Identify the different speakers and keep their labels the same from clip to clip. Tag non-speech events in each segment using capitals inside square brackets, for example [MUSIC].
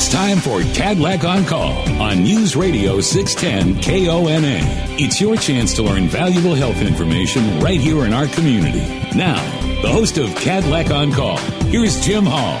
Speaker 1: It's time for Kadlec on Call on News Radio 610 KONA. It's your chance to learn valuable health information right here in our community. Now, the host of Kadlec on Call, here's Jim Hall.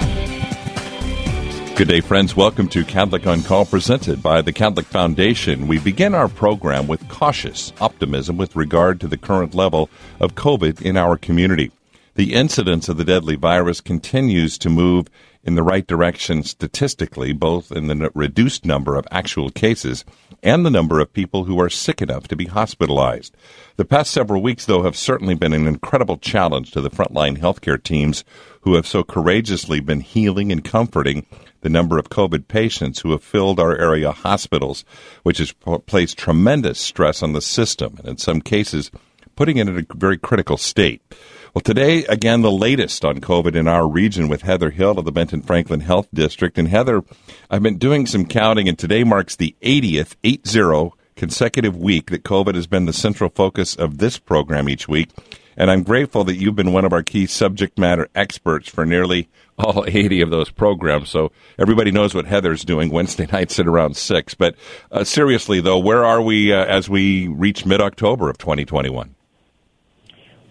Speaker 2: Good day, friends. Welcome to Kadlec on Call, presented by the Kadlec Foundation. We begin our program with cautious optimism with regard to the current level of COVID in our community. The incidence of the deadly virus continues to move in the right direction statistically, both in the reduced number of actual cases and the number of people who are sick enough to be hospitalized. The past several weeks, though, have certainly been an incredible challenge to the frontline healthcare teams who have so courageously been healing and comforting the number of COVID patients who have filled our area hospitals, which has placed tremendous stress on the system and in some cases putting it in a very critical state. Well, today, again, the latest on COVID in our region with Heather Hill of the Benton Franklin Health District. And Heather, I've been doing some counting, and today marks the 80th, 80 consecutive week that COVID has been the central focus of this program each week. And I'm grateful that you've been one of our key subject matter experts for nearly all 80 of those programs. So everybody knows what Heather's doing Wednesday [LAUGHS] nights at around 6. But uh, seriously, though, where are we uh, as we reach mid October of 2021?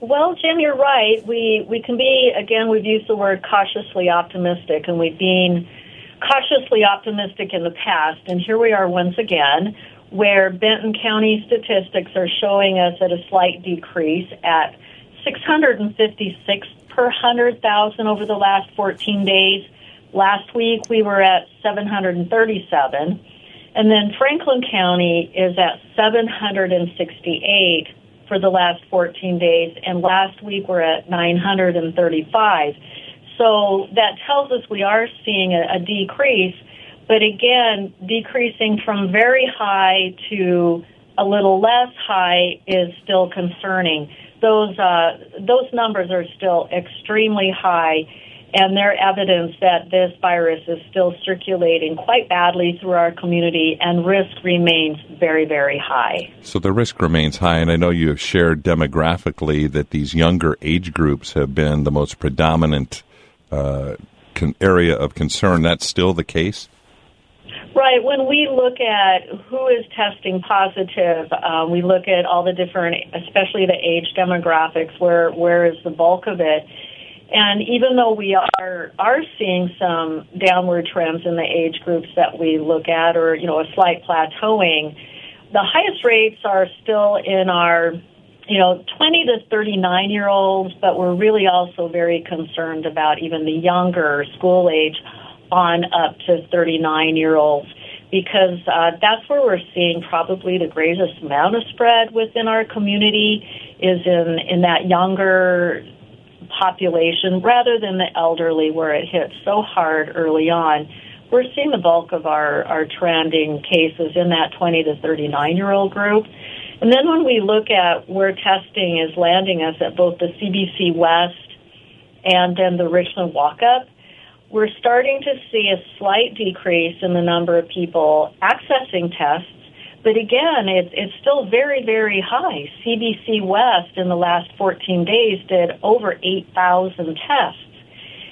Speaker 3: Well, Jim, you're right. We we can be again. We've used the word cautiously optimistic, and we've been cautiously optimistic in the past, and here we are once again, where Benton County statistics are showing us at a slight decrease at 656 per 100,000 over the last 14 days. Last week we were at 737, and then Franklin County is at 768 for the last 14 days, and last week we're at 935. So that tells us we are seeing a, a decrease, but again, decreasing from very high to a little less high is still concerning. Those uh, those numbers are still extremely high and they're evidence that this virus is still circulating quite badly through our community and risk remains very, very high.
Speaker 2: So the risk remains high, and I know you have shared demographically that these younger age groups have been the most predominant uh, con- area of concern. That's still the case?
Speaker 3: Right. When we look at who is testing positive, uh, we look at all the different, especially the age demographics, where where is the bulk of it and even though we are are seeing some downward trends in the age groups that we look at, or you know a slight plateauing, the highest rates are still in our you know 20 to 39 year olds, but we're really also very concerned about even the younger school age on up to 39 year olds because uh, that's where we're seeing probably the greatest amount of spread within our community is in in that younger population rather than the elderly where it hit so hard early on. We're seeing the bulk of our, our trending cases in that 20 to 39 year old group. And then when we look at where testing is landing us at both the CBC West and then the Richland walk up, we're starting to see a slight decrease in the number of people accessing tests but again, it's, it's still very, very high. CBC West in the last 14 days did over 8,000 tests.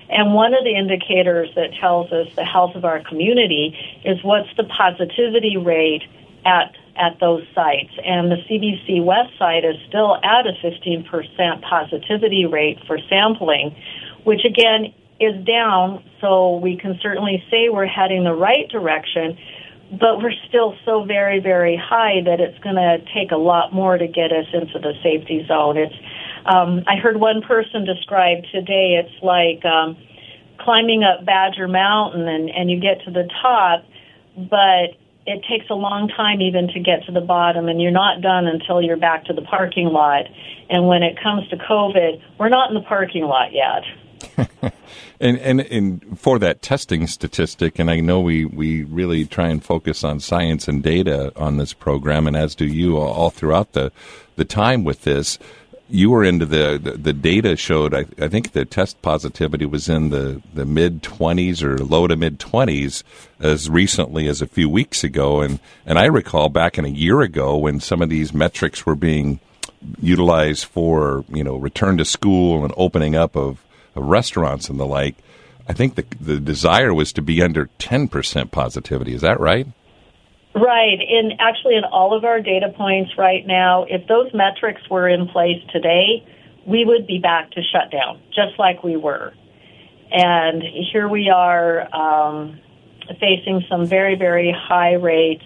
Speaker 3: And one of the indicators that tells us the health of our community is what's the positivity rate at at those sites. And the CBC West site is still at a 15% positivity rate for sampling, which again is down. So we can certainly say we're heading the right direction but we're still so very, very high that it's going to take a lot more to get us into the safety zone. It's, um, I heard one person describe today, it's like um, climbing up Badger Mountain and, and you get to the top, but it takes a long time even to get to the bottom and you're not done until you're back to the parking lot. And when it comes to COVID, we're not in the parking lot yet. [LAUGHS]
Speaker 2: and, and and for that testing statistic, and I know we, we really try and focus on science and data on this program, and as do you all throughout the the time with this. You were into the, the, the data showed, I, I think the test positivity was in the, the mid 20s or low to mid 20s as recently as a few weeks ago. And, and I recall back in a year ago when some of these metrics were being utilized for, you know, return to school and opening up of restaurants and the like, I think the the desire was to be under 10% positivity. Is that right?
Speaker 3: Right. In actually in all of our data points right now, if those metrics were in place today, we would be back to shutdown, just like we were. And here we are um, facing some very, very high rates.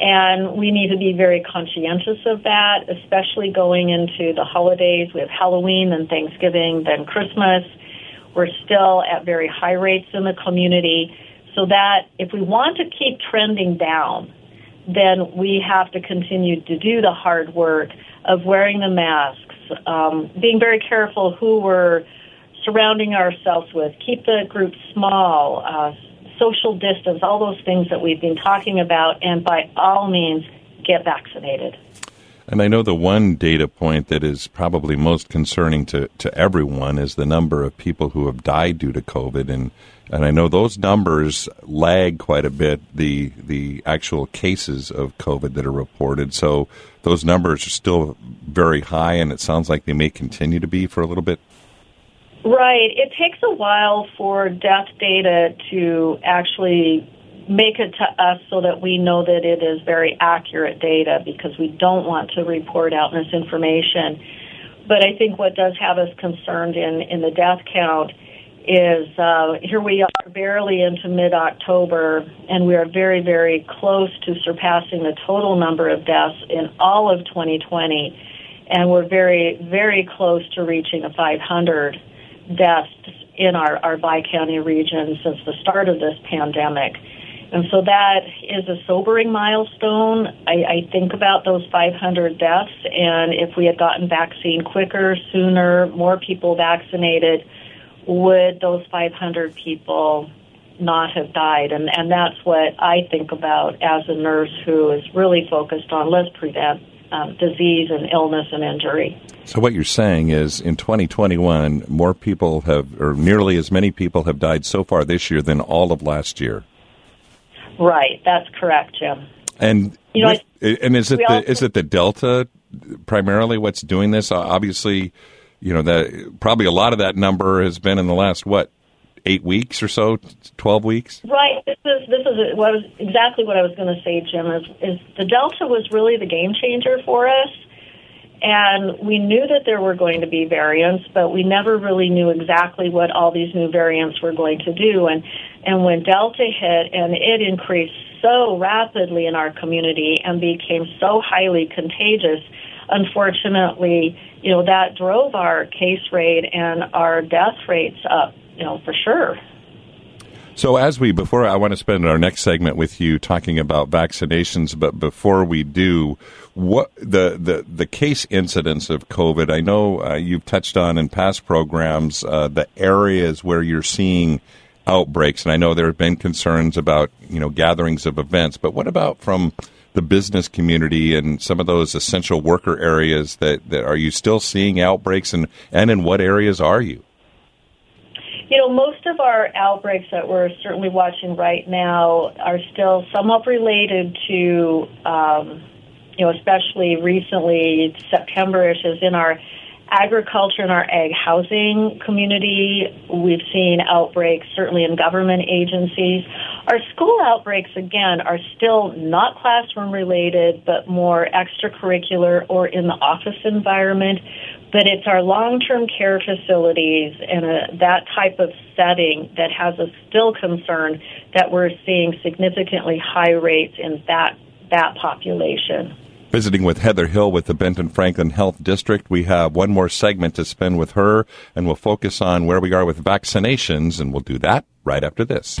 Speaker 3: And we need to be very conscientious of that, especially going into the holidays. We have Halloween, then Thanksgiving, then Christmas. We're still at very high rates in the community. So that if we want to keep trending down, then we have to continue to do the hard work of wearing the masks, um, being very careful who we're surrounding ourselves with, keep the group small, uh, social distance, all those things that we've been talking about, and by all means, get vaccinated.
Speaker 2: And I know the one data point that is probably most concerning to, to everyone is the number of people who have died due to COVID. And, and I know those numbers lag quite a bit, the, the actual cases of COVID that are reported. So those numbers are still very high, and it sounds like they may continue to be for a little bit
Speaker 3: Right. It takes a while for death data to actually make it to us so that we know that it is very accurate data because we don't want to report out misinformation. But I think what does have us concerned in, in the death count is uh, here we are barely into mid October, and we are very, very close to surpassing the total number of deaths in all of 2020. And we're very, very close to reaching a 500 deaths in our, our Bi-County region since the start of this pandemic. And so that is a sobering milestone. I, I think about those 500 deaths, and if we had gotten vaccine quicker, sooner, more people vaccinated, would those 500 people not have died? And, and that's what I think about as a nurse who is really focused on let's prevent um, disease and illness and injury.
Speaker 2: So what you're saying is, in 2021, more people have, or nearly as many people have died so far this year than all of last year.
Speaker 3: Right, that's correct, Jim.
Speaker 2: And you know, with, and is it the also, is it the Delta primarily what's doing this? Uh, obviously, you know that probably a lot of that number has been in the last what eight weeks or so, twelve weeks.
Speaker 3: Right. This is this is what was exactly what I was going to say, Jim. Is is the Delta was really the game changer for us, and we knew that there were going to be variants, but we never really knew exactly what all these new variants were going to do. And and when Delta hit, and it increased so rapidly in our community and became so highly contagious unfortunately, you know, that drove our case rate and our death rates up you know, for sure.
Speaker 2: So, as we before, I want to spend our next segment with you talking about vaccinations. But before we do, what the the, the case incidence of COVID? I know uh, you've touched on in past programs uh, the areas where you're seeing outbreaks, and I know there have been concerns about you know gatherings of events. But what about from the business community and some of those essential worker areas that, that are you still seeing outbreaks and, and in what areas are you?
Speaker 3: You know, most of our outbreaks that we're certainly watching right now are still somewhat related to, um, you know, especially recently, September-ish is in our agriculture and our ag housing community. We've seen outbreaks certainly in government agencies. Our school outbreaks, again, are still not classroom related, but more extracurricular or in the office environment but it's our long-term care facilities and a, that type of setting that has us still concerned that we're seeing significantly high rates in that that population.
Speaker 2: Visiting with Heather Hill with the Benton Franklin Health District. We have one more segment to spend with her, and we'll focus on where we are with vaccinations, and we'll do that right after this.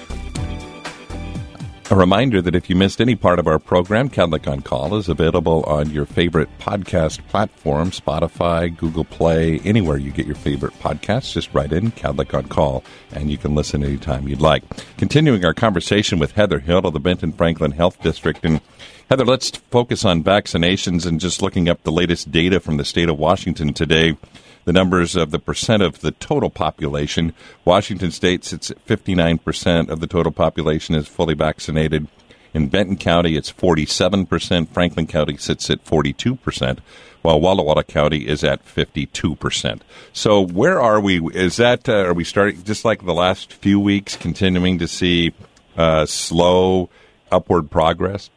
Speaker 2: A reminder that if you missed any part of our program, Kadlec on Call is available on your favorite podcast platform, Spotify, Google Play, anywhere you get your favorite podcasts. Just write in Kadlec on Call, and you can listen anytime you'd like. Continuing our conversation with Heather Hill of the Benton Franklin Health District. And Heather, let's focus on vaccinations and just looking up the latest data from the state of Washington today the numbers of the percent of the total population. Washington State sits at 59% of the total population is fully vaccinated. In Benton County, it's 47%. Franklin County sits at 42%, while Walla Walla County is at 52%. So where are we? Is that, uh, are we starting, just like the last few weeks, continuing to see uh, slow upward progress?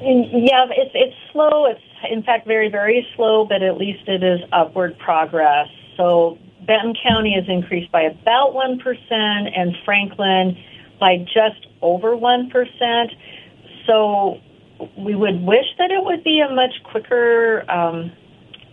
Speaker 3: Yeah, it's it's slow. It's in fact very very slow, but at least it is upward progress. So Benton County has increased by about one percent, and Franklin by just over one percent. So we would wish that it would be a much quicker um,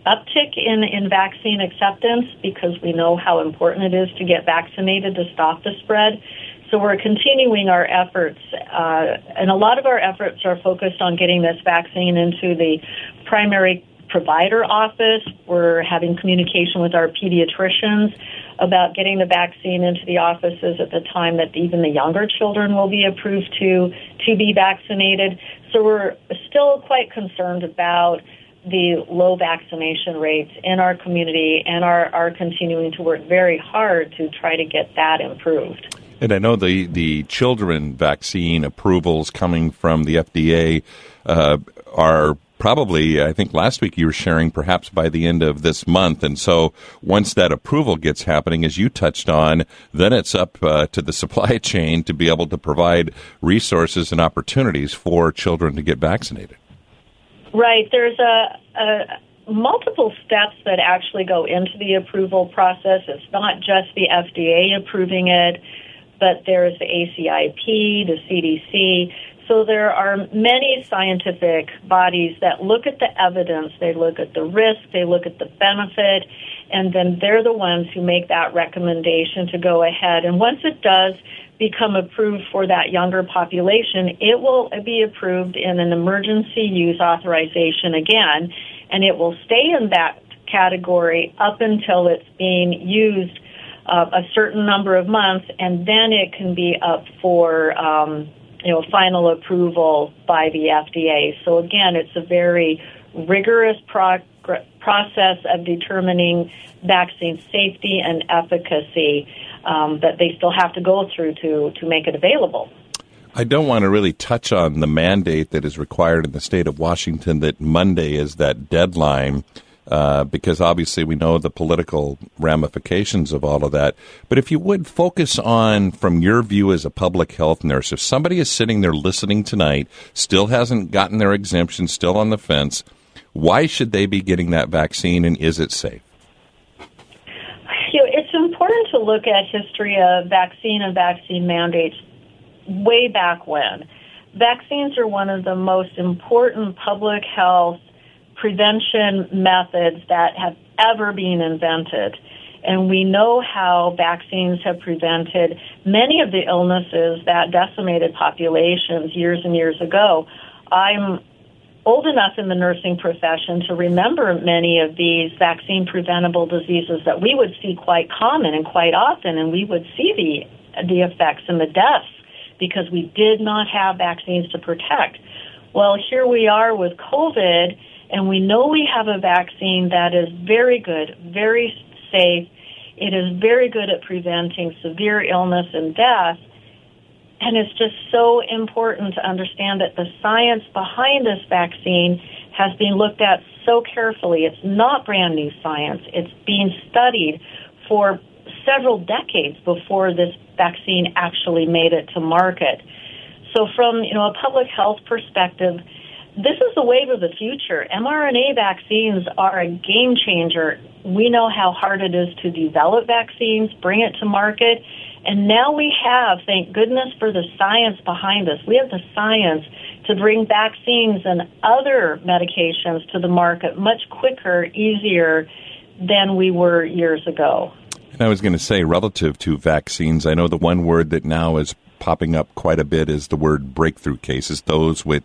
Speaker 3: uptick in in vaccine acceptance because we know how important it is to get vaccinated to stop the spread. So we're continuing our efforts, uh, and a lot of our efforts are focused on getting this vaccine into the primary provider office. We're having communication with our pediatricians about getting the vaccine into the offices at the time that even the younger children will be approved to to be vaccinated. So we're still quite concerned about the low vaccination rates in our community and are, are continuing to work very hard to try to get that improved.
Speaker 2: And I know the, the children vaccine approvals coming from the FDA uh, are probably, I think last week you were sharing perhaps by the end of this month. And so once that approval gets happening, as you touched on, then it's up uh, to the [LAUGHS] supply chain to be able to provide resources and opportunities for children to get vaccinated.
Speaker 3: Right. There's a, a multiple steps that actually go into the approval process. It's not just the FDA approving it but there's the ACIP, the CDC. So there are many scientific bodies that look at the evidence, they look at the risk, they look at the benefit, and then they're the ones who make that recommendation to go ahead. And once it does become approved for that younger population, it will be approved in an emergency use authorization again, and it will stay in that category up until it's being used uh, a certain number of months, and then it can be up for um, you know final approval by the FDA. So again, it's a very rigorous process of determining vaccine safety and efficacy um, that they still have to go through to to make it available.
Speaker 2: I don't want to really touch on the mandate that is required in the state of Washington that Monday is that deadline uh, because obviously we know the political ramifications of all of that. But if you would focus on, from your view as a public health nurse, if somebody is sitting there listening tonight, still hasn't gotten their exemption, still on the fence, why should they be getting that vaccine and is it safe?
Speaker 3: You know, it's important to look at history of vaccine and vaccine mandates way back when. Vaccines are one of the most important public health prevention methods that have ever been invented. And we know how vaccines have prevented many of the illnesses that decimated populations years and years ago. I'm old enough in the nursing profession to remember many of these vaccine preventable diseases that we would see quite common and quite often, and we would see the, the effects and the deaths because we did not have vaccines to protect. Well, here we are with COVID and we know we have a vaccine that is very good, very safe. It is very good at preventing severe illness and death. And it's just so important to understand that the science behind this vaccine has been looked at so carefully. It's not brand new science. It's being studied for several decades before this vaccine actually made it to market. So from, you know, a public health perspective, this is the wave of the future. mRNA vaccines are a game changer. We know how hard it is to develop vaccines, bring it to market, and now we have, thank goodness for the science behind us, we have the science to bring vaccines and other medications to the market much quicker, easier than we were years ago.
Speaker 2: And I was going to say, relative to vaccines, I know the one word that now is popping up quite a bit is the word breakthrough cases, those with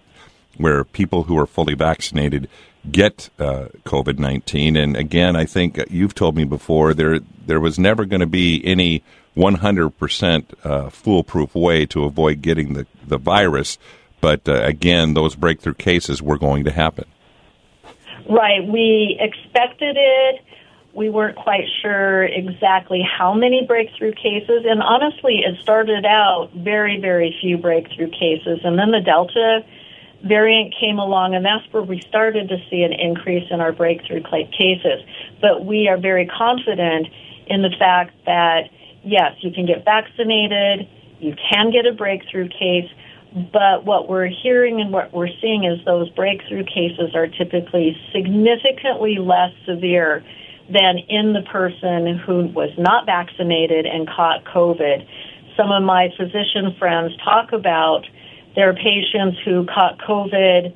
Speaker 2: where people who are fully vaccinated get uh, COVID nineteen. And again, I think you've told me before there there was never going to be any one hundred percent uh, foolproof way to avoid getting the the virus. But uh, again, those breakthrough cases were going to happen.
Speaker 3: Right. We expected it. We weren't quite sure exactly how many breakthrough cases. And honestly, it started out very, very few breakthrough cases. And then the Delta variant came along, and that's where we started to see an increase in our breakthrough cases. But we are very confident in the fact that, yes, you can get vaccinated, you can get a breakthrough case, but what we're hearing and what we're seeing is those breakthrough cases are typically significantly less severe than in the person who was not vaccinated and caught COVID. Some of my physician friends talk about their patients who caught COVID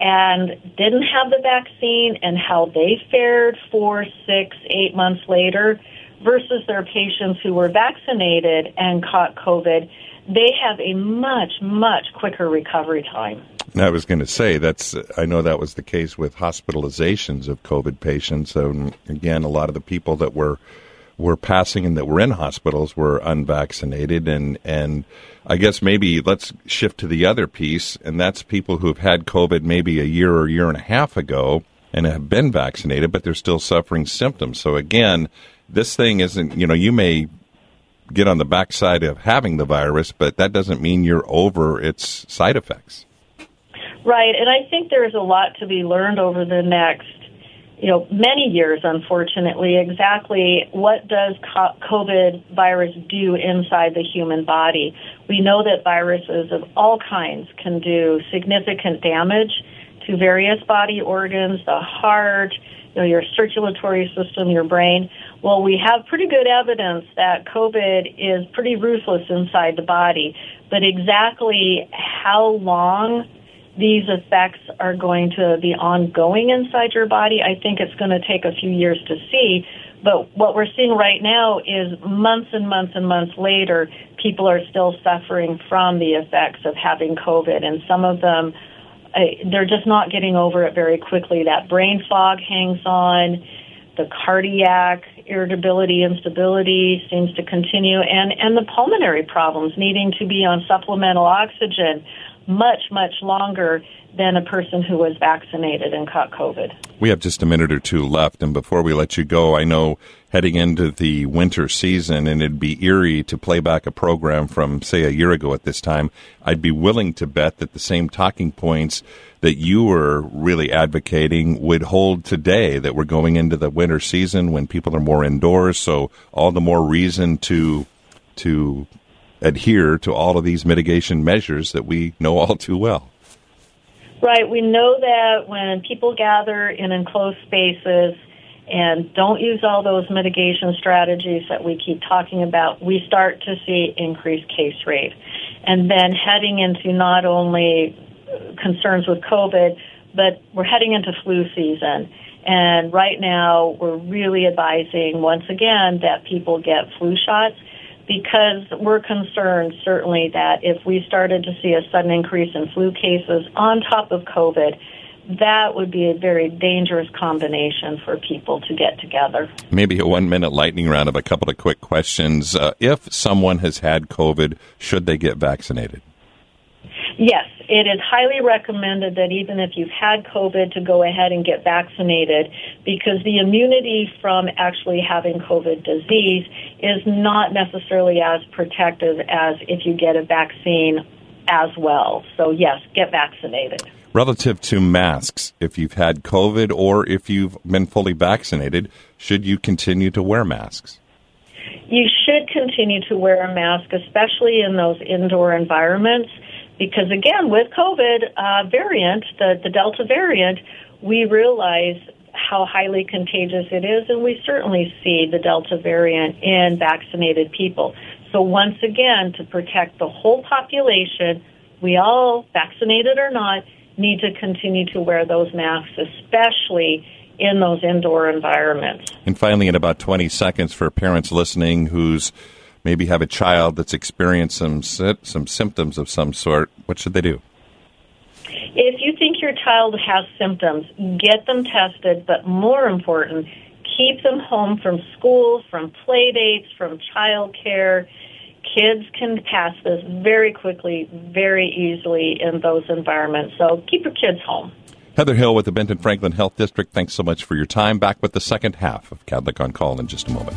Speaker 3: and didn't have the vaccine and how they fared four, six, eight months later versus their patients who were vaccinated and caught COVID. They have a much, much quicker recovery time.
Speaker 2: I was going to say that's. I know that was the case with hospitalizations of COVID patients. Um, again, a lot of the people that were were passing and that were in hospitals were unvaccinated, and and I guess maybe let's shift to the other piece, and that's people who have had COVID maybe a year or year and a half ago and have been vaccinated, but they're still suffering symptoms. So again, this thing isn't, you know, you may get on the backside of having the virus, but that doesn't mean you're over its side effects.
Speaker 3: Right, and I think there's a lot to be learned over the next you know, many years, unfortunately, exactly what does COVID virus do inside the human body. We know that viruses of all kinds can do significant damage to various body organs, the heart, you know, your circulatory system, your brain. Well, we have pretty good evidence that COVID is pretty ruthless inside the body, but exactly how long these effects are going to be ongoing inside your body. I think it's going to take a few years to see. But what we're seeing right now is months and months and months later, people are still suffering from the effects of having COVID. And some of them, uh, they're just not getting over it very quickly. That brain fog hangs on. The cardiac irritability, instability seems to continue. And, and the pulmonary problems needing to be on supplemental oxygen much, much longer than a person who was vaccinated and caught COVID.
Speaker 2: We have just a minute or two left, and before we let you go, I know heading into the winter season, and it'd be eerie to play back a program from, say, a year ago at this time. I'd be willing to bet that the same talking points that you were really advocating would hold today, that we're going into the winter season when people are more indoors, so all the more reason to to adhere to all of these mitigation measures that we know all too well.
Speaker 3: Right. We know that when people gather in enclosed spaces and don't use all those mitigation strategies that we keep talking about, we start to see increased case rate. And then heading into not only concerns with COVID, but we're heading into flu season. And right now, we're really advising once again that people get flu shots because we're concerned certainly that if we started to see a sudden increase in flu cases on top of COVID, that would be a very dangerous combination for people to get together.
Speaker 2: Maybe a one minute lightning round of a couple of quick questions. Uh, if someone has had COVID, should they get vaccinated?
Speaker 3: Yes, it is highly recommended that even if you've had COVID to go ahead and get vaccinated because the immunity from actually having COVID disease is not necessarily as protective as if you get a vaccine as well. So yes, get vaccinated.
Speaker 2: Relative to masks, if you've had COVID or if you've been fully vaccinated, should you continue to wear masks?
Speaker 3: You should continue to wear a mask, especially in those indoor environments because again, with COVID uh, variant, the, the Delta variant, we realize how highly contagious it is, and we certainly see the Delta variant in vaccinated people. So once again, to protect the whole population, we all, vaccinated or not, need to continue to wear those masks, especially in those indoor environments.
Speaker 2: And finally, in about 20 seconds for parents listening whose maybe have a child that's experienced some some symptoms of some sort, what should they do?
Speaker 3: If you think your child has symptoms, get them tested, but more important, keep them home from school, from play dates, from child care. Kids can pass this very quickly, very easily in those environments. So keep your kids home.
Speaker 2: Heather Hill with the Benton Franklin Health District, thanks so much for your time. Back with the second half of Kadlec on Call in just a moment.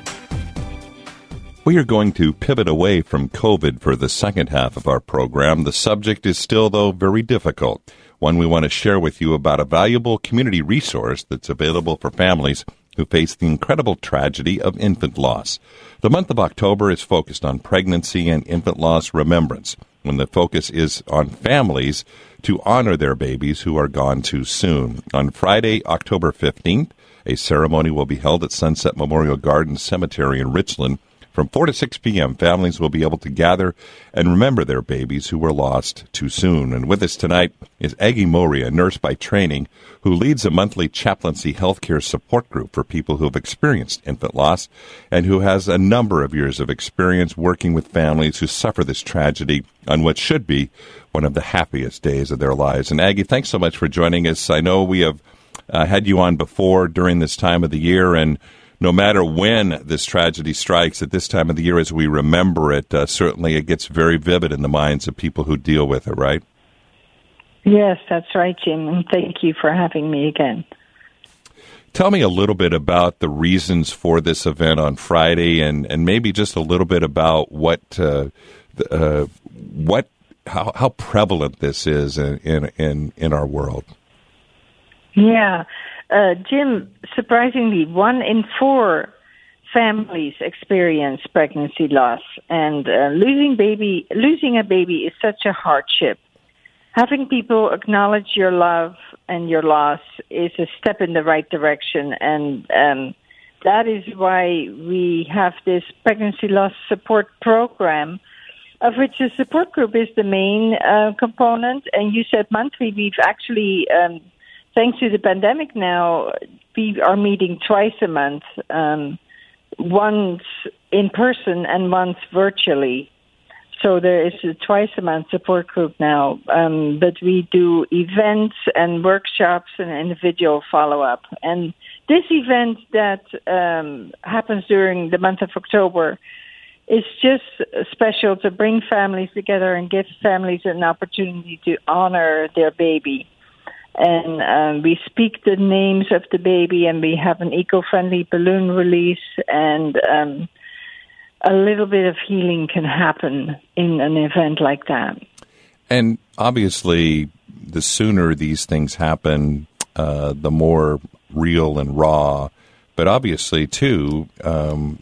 Speaker 2: We are going to pivot away from COVID for the second half of our program. The subject is still, though, very difficult. One we want to share with you about a valuable community resource that's available for families who face the incredible tragedy of infant loss. The month of October is focused on pregnancy and infant loss remembrance, when the focus is on families to honor their babies who are gone too soon. On Friday, October 15th, a ceremony will be held at Sunset Memorial Garden Cemetery in Richland from 4 to 6 p.m., families will be able to gather and remember their babies who were lost too soon. And with us tonight is Aggie Mori, a nurse by training, who leads a monthly chaplaincy healthcare support group for people who have experienced infant loss and who has a number of years of experience working with families who suffer this tragedy on what should be one of the happiest days of their lives. And Aggie, thanks so much for joining us. I know we have uh, had you on before during this time of the year and no matter when this tragedy strikes at this time of the year as we remember it, uh, certainly it gets very vivid in the minds of people who deal with it, right?
Speaker 4: Yes, that's right, Jim, and thank you for having me again.
Speaker 2: Tell me a little bit about the reasons for this event on Friday, and, and maybe just a little bit about what uh, uh, what how, how prevalent this is in, in in in our world.
Speaker 4: Yeah, uh, Jim, surprisingly, one in four families experience pregnancy loss, and uh, losing baby, losing a baby is such a hardship. Having people acknowledge your love and your loss is a step in the right direction, and um, that is why we have this pregnancy loss support program, of which the support group is the main uh, component. And you said monthly. We've actually um, thanks to the pandemic now, we are meeting twice a month, um, once in person and once virtually. So there is a twice a month support group now, um, but we do events and workshops and individual follow up. And this event that um, happens during the month of October is just special to bring families together and give families an opportunity to honor their baby and um, we speak the names of the baby, and we have an eco-friendly balloon release, and um, a little bit of healing can happen in an event like that.
Speaker 2: And obviously, the sooner these things happen, uh, the more real and raw. But obviously, too, um,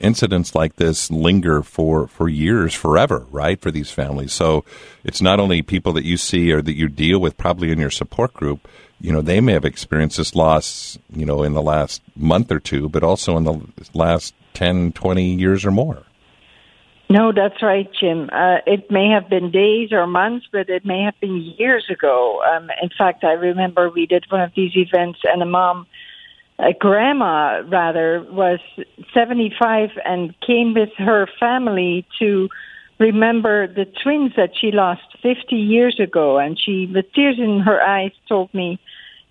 Speaker 2: incidents like this linger for, for years, forever, right, for these families. So it's not only people that you see or that you deal with probably in your support group, you know, they may have experienced this loss, you know, in the last month or two, but also in the last 10, 20 years or more.
Speaker 4: No, that's right, Jim. Uh, it may have been days or months, but it may have been years ago. Um, in fact, I remember we did one of these events, and a mom a grandma rather was 75 and came with her family to remember the twins that she lost 50 years ago. And she with tears in her eyes told me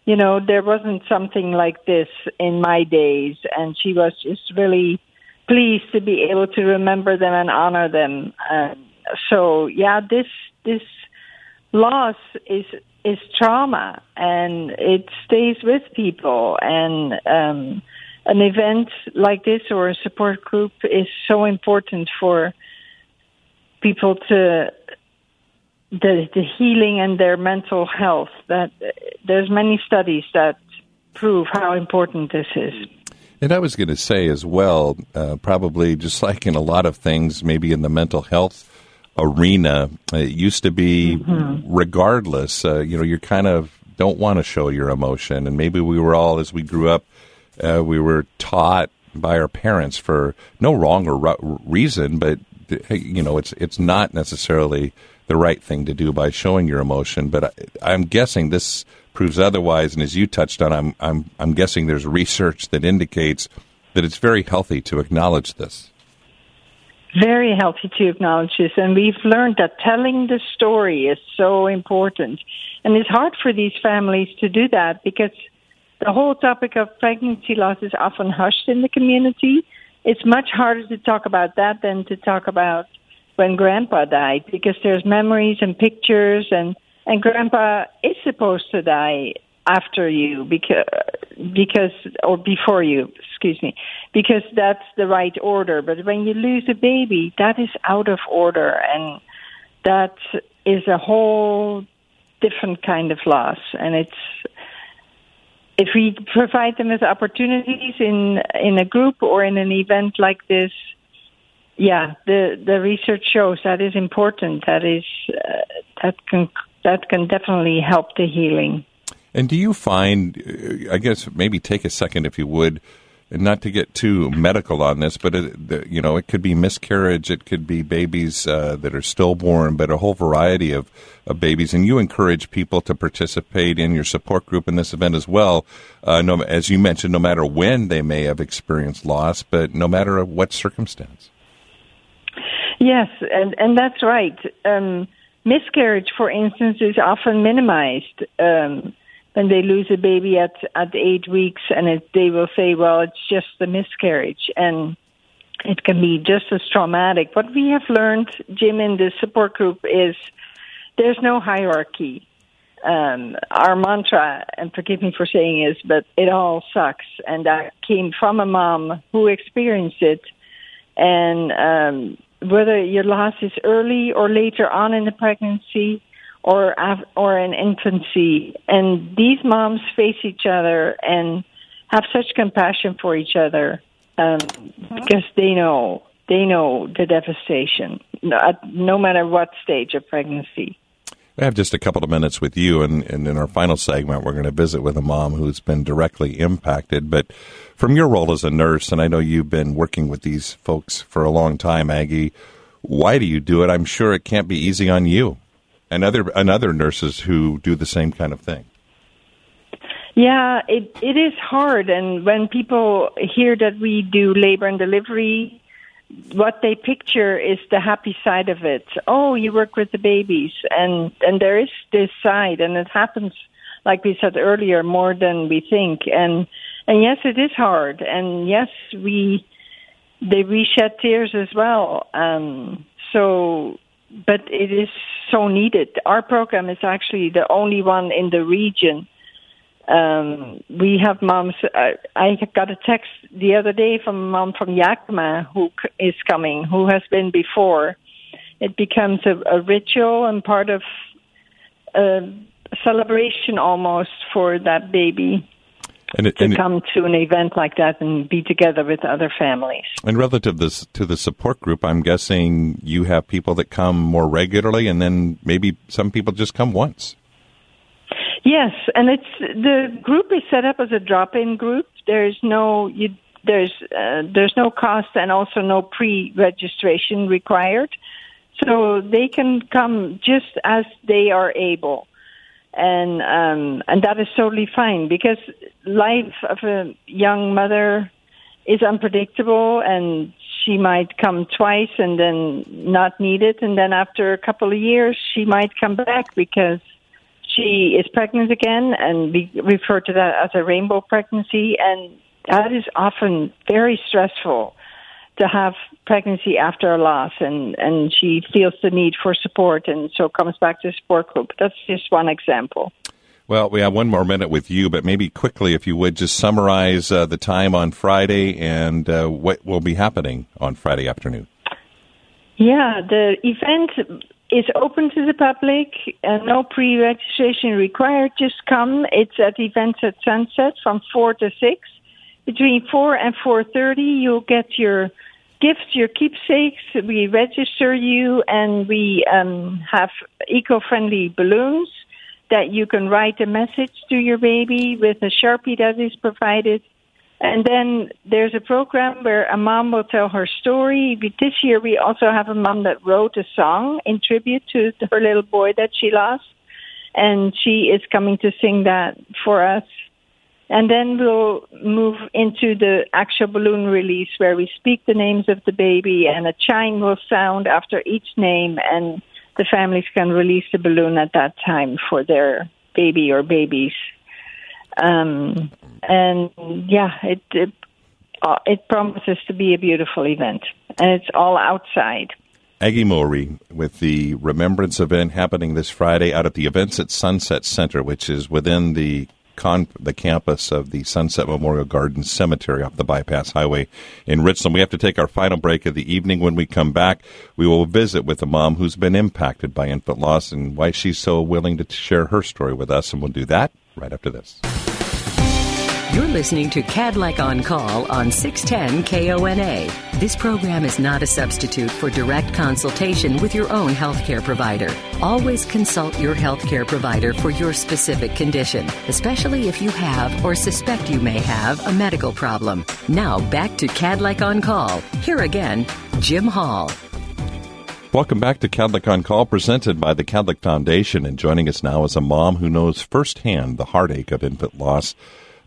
Speaker 4: you know there wasn't something like this in my days. And she was just really pleased to be able to remember them and honor them. Uh, so yeah this this loss is is trauma and it stays with people and um, an event like this or a support group is so important for people to the, the healing and their mental health that there's many studies that prove how important this is.
Speaker 2: And I was going to say as well, uh, probably just like in a lot of things, maybe in the mental health arena. It used to be, mm-hmm. regardless, uh, you know, you're kind of don't want to show your emotion. And maybe we were all, as we grew up, uh, we were taught by our parents for no wrong or ru- reason, but you know, it's it's not necessarily the right thing to do by showing your emotion. But I, I'm guessing this proves otherwise. And as you touched on, I'm I'm I'm guessing there's research that indicates that it's very healthy to acknowledge this.
Speaker 4: Very healthy to acknowledge this, and we've learned that telling the story is so important. And it's hard for these families to do that because the whole topic of pregnancy loss is often hushed in the community. It's much harder to talk about that than to talk about when grandpa died because there's memories and pictures and and grandpa is supposed to die after you because because or before you excuse me because that's the right order but when you lose a baby that is out of order and that is a whole different kind of loss, and it's if we provide them with opportunities in in a group or in an event like this, yeah, the the research shows that is important. That is uh, that can that can definitely help the healing.
Speaker 2: And do you find, I guess, maybe take a second if you would, and not to get too medical on this, but it, you know, it could be miscarriage, it could be babies uh, that are stillborn, but a whole variety of, of babies. And you encourage people to participate in your support group in this event as well. Uh, no, as you mentioned, no matter when they may have experienced loss, but no matter what circumstance.
Speaker 4: Yes, and and that's right. Um, miscarriage, for instance, is often minimized. Um, when they lose a baby at at eight weeks, and it, they will say, "Well, it's just a miscarriage," and it can be just as traumatic. What we have learned, Jim, in the support group is there's no hierarchy. Um, our mantra, and forgive me for saying this, but it all sucks, and that came from a mom who experienced it, and um, whether your loss is early or later on in the pregnancy or or in infancy, and these moms face each other and have such compassion for each other um, because they know they know the devastation, no, no matter what stage of pregnancy.
Speaker 2: We have just a couple of minutes with you, and, and in our final segment, we're going to visit with a mom who's been directly impacted. But from your role as a nurse, and I know you've been working with these folks for a long time, Aggie, why do you do it? I'm sure it can't be easy on you and other and other nurses who do the same kind of thing.
Speaker 4: Yeah, it it is hard, and when people hear that we do labor and delivery, what they picture is the happy side of it. Oh, you work with the babies, and and there is this side, and it happens, like we said earlier, more than we think, and and yes, it is hard, and yes, we they we shed tears as well. Um, so but it is so needed. Our program is actually the only one in the region. Um, we have moms. Uh, I got a text the other day from a mom from Yakima who is coming, who has been before. It becomes a, a ritual and part of a celebration almost for that baby and it, to and come to an event like that and be together with other families.
Speaker 2: And relative this, to the support group, I'm guessing you have people that come more regularly, and then maybe some people just come once.
Speaker 4: Yes, and it's the group is set up as a drop-in group. There's no you, there's uh, there's no cost and also no pre-registration required, so they can come just as they are able and um, and that is totally fine because life of a young mother is unpredictable, and she might come twice and then not need it, and then after a couple of years she might come back because she is pregnant again, and we refer to that as a rainbow pregnancy, and that is often very stressful to have pregnancy after a loss and and she feels the need for support and so comes back to support group. That's just one example.
Speaker 2: Well we have one more minute with you but maybe quickly if you would just summarize uh, the time on friday and uh, what will be happening on friday afternoon.
Speaker 4: Yeah the event is open to the public and no pre-registration required. Just come. It's at events at sunset from 4 to 6 between 4 and 4.30 you'll get your gifts, your keepsakes. We register you, and we um, have eco-friendly balloons that you can write a message to your baby with a sharpie that is provided. And then there's a program where a mom will tell her story. This year we also have a mom that wrote a song in tribute to her little boy that she lost. And she is coming to sing that for us. And then we'll move into the actual balloon release where we speak the names of the baby and a chime will sound after each name and the families can release the balloon at that time for their baby or babies. Um, and yeah, it it, uh, it promises to be a beautiful event, and it's all outside.
Speaker 2: Aggie Mowry with the Remembrance event happening this Friday out at the Events at Sunset Center, which is within the con- the campus of the Sunset Memorial Garden Cemetery off the Bypass Highway in Richland. We have to take our final break of the evening. When we come back, we will visit with a mom who's been impacted by infant loss and why she's so willing to share her story with us. And we'll do that right after this.
Speaker 5: You're listening to Kadlec on Call on 610 KONA. This program is not a substitute for direct consultation with your own healthcare provider. Always consult your healthcare provider for your specific condition, especially if you have or suspect you may have a medical problem. Now back to Kadlec on Call. Here again, Jim Hall.
Speaker 2: Welcome back to Kadlec on Call, presented by the Kadlec Foundation. And joining us now is a mom who knows firsthand the heartache of infant loss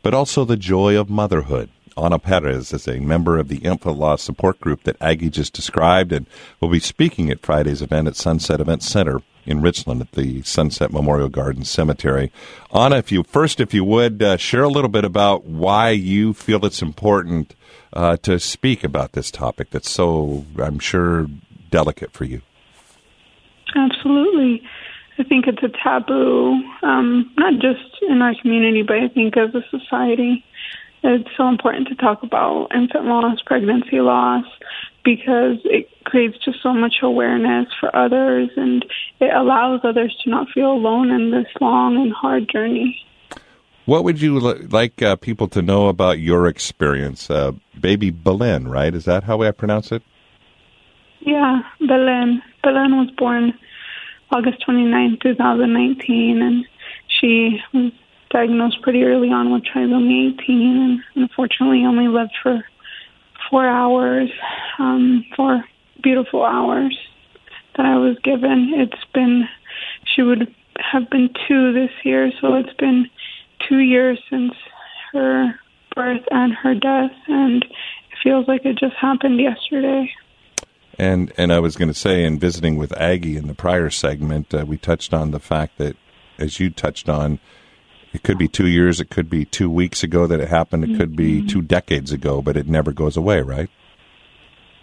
Speaker 2: but also the joy of motherhood. Ana Perez is a member of the infant loss support group that Aggie just described and will be speaking at Friday's event at Sunset Event Center in Richland at the Sunset Memorial Garden Cemetery. Anna, if you first, if you would, uh, share a little bit about why you feel it's important uh, to speak about this topic that's so, I'm sure, delicate for you.
Speaker 6: Absolutely. I think it's a taboo, um, not just in our community, but I think as a society. It's so important to talk about infant loss, pregnancy loss, because it creates just so much awareness for others and it allows others to not feel alone in this long and hard journey.
Speaker 2: What would you like uh, people to know about your experience? Uh, baby Belen, right? Is that how I pronounce it?
Speaker 6: Yeah, Belen. Belen was born August 29, 2019, and she was diagnosed pretty early on with trisomy 18 and unfortunately only lived for four hours, um, four beautiful hours that I was given. It's been, she would have been two this year, so it's been two years since her birth and her death, and it feels like it just happened yesterday.
Speaker 2: And and I was going to say, in visiting with Aggie in the prior segment, uh, we touched on the fact that, as you touched on, it could be two years, it could be two weeks ago that it happened, it could be mm-hmm. two decades ago, but it never goes away, right?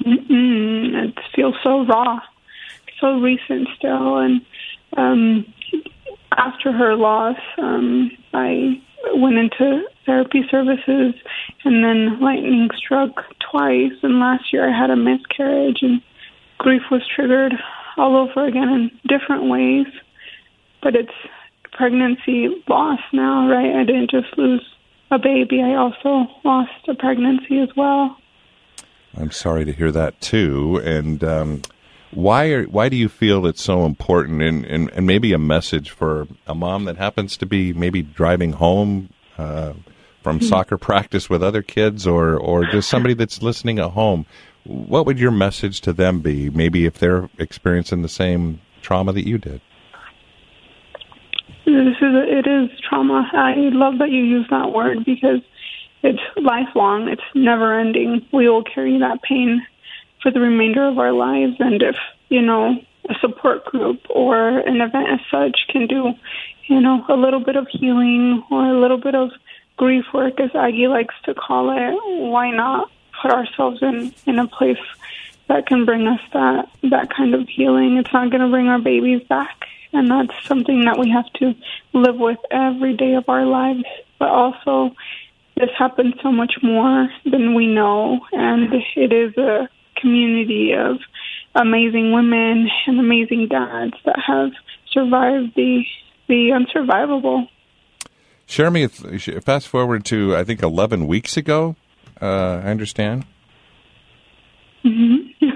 Speaker 6: Mm-mm. It feels so raw, so recent still. And um, after her loss, um, I went into therapy services and then lightning struck twice and last year I had a miscarriage and grief was triggered all over again in different ways. But it's pregnancy loss now, right? I didn't just lose a baby, I also lost a pregnancy as well.
Speaker 2: I'm sorry to hear that too. And um, why are why do you feel it's so important and, and, and maybe a message for a mom that happens to be maybe driving home uh, from mm-hmm. soccer practice with other kids or or just somebody that's listening at home what would your message to them be maybe if they're experiencing the same trauma that you did
Speaker 6: this is it is trauma. I love that you use that word because it's lifelong. It's never ending. We will carry that pain for the remainder of our lives. And if you know a support group or an event as such can do you know a little bit of healing or a little bit of grief work, as Aggie likes to call it, why not put ourselves in in a place that can bring us that that kind of healing? It's not going to bring our babies back, and that's something that we have to live with every day of our lives. But also, this happens so much more than we know, and it is a community of amazing women and amazing dads that have survived the the unsurvivable.
Speaker 2: Share me, fast forward to, I think, 11 weeks ago, uh, I understand.
Speaker 6: Mm-hmm.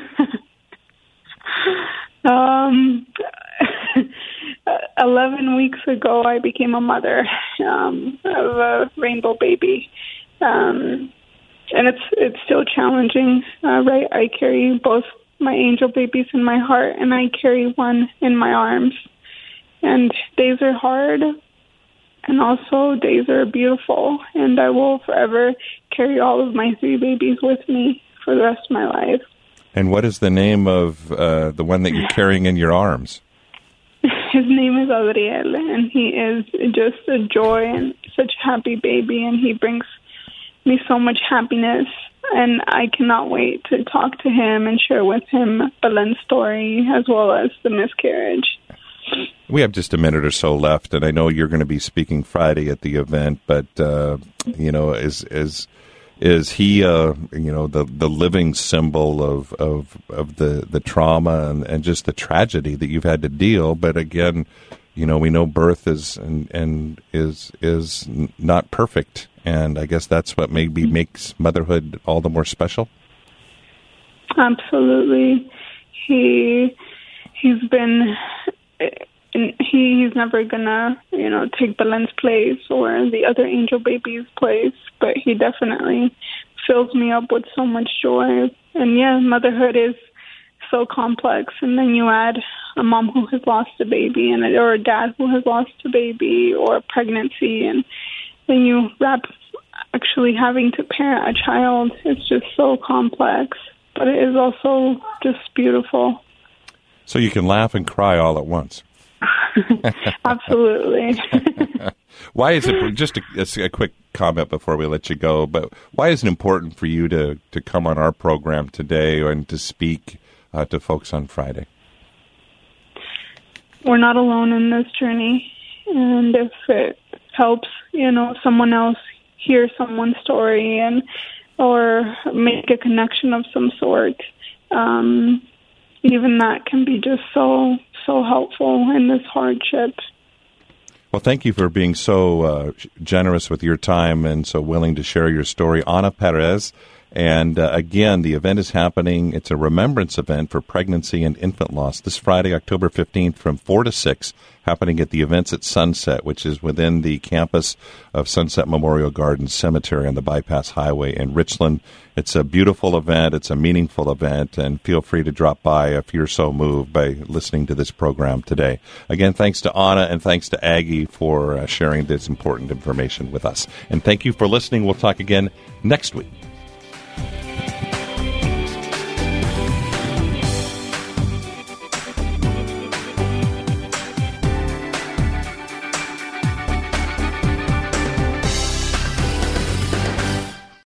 Speaker 6: [LAUGHS] um, [LAUGHS] 11 weeks ago, I became a mother um, of a rainbow baby. Um, and it's it's still challenging, uh, right? I carry both my angel babies in my heart, and I carry one in my arms. And days are hard, and also days are beautiful. And I will forever carry all of my three babies with me for the rest of my life.
Speaker 2: And what is the name of uh, the one that you're carrying in your arms? [LAUGHS]
Speaker 6: His name is Adriel, and he is just a joy and such a happy baby, and he brings me so much happiness. And I cannot wait to talk to him and share with him Belen's story as well as the miscarriage.
Speaker 2: We have just a minute or so left, and I know you're going to be speaking Friday at the event. But uh, you know, as is is he uh, you know the the living symbol of of of the the trauma and, and just the tragedy that you've had to deal? But again, you know, we know birth is and and is is not perfect, and I guess that's what maybe makes motherhood all the more special.
Speaker 6: Absolutely, he he's been he's never gonna you know take Belen's place or the other angel baby's place, but he definitely fills me up with so much joy. And yeah, motherhood is so complex, and then you add a mom who has lost a baby, and or a dad who has lost a baby, or a pregnancy, and then you wrap actually having to parent a child. It's just so complex, but it is also just beautiful.
Speaker 2: So you can laugh and cry all at once. [LAUGHS]
Speaker 6: Absolutely. [LAUGHS]
Speaker 2: why is it just a, a, quick comment before we let you go? But why is it important for you to to come on our program today and to speak uh, to folks on Friday?
Speaker 6: We're not alone in this journey, and if it helps, you know, someone else hear someone's story and or make a connection of some sort. Um, even that can be just so so helpful in this hardship.
Speaker 2: Well, thank you for being so uh, generous with your time and so willing to share your story, Ana Perez. And uh, again, the event is happening. It's a remembrance event for pregnancy and infant loss this Friday, October 15th from 4 to 6, happening at the Events at Sunset, which is within the campus of Sunset Memorial Gardens Cemetery on the Bypass Highway in Richland. It's a beautiful event. It's a meaningful event, and feel free to drop by if you're so moved by listening to this program today. Again, thanks to Anna and thanks to Aggie for uh, sharing this important information with us. And thank you for listening. We'll talk again next week. Bye.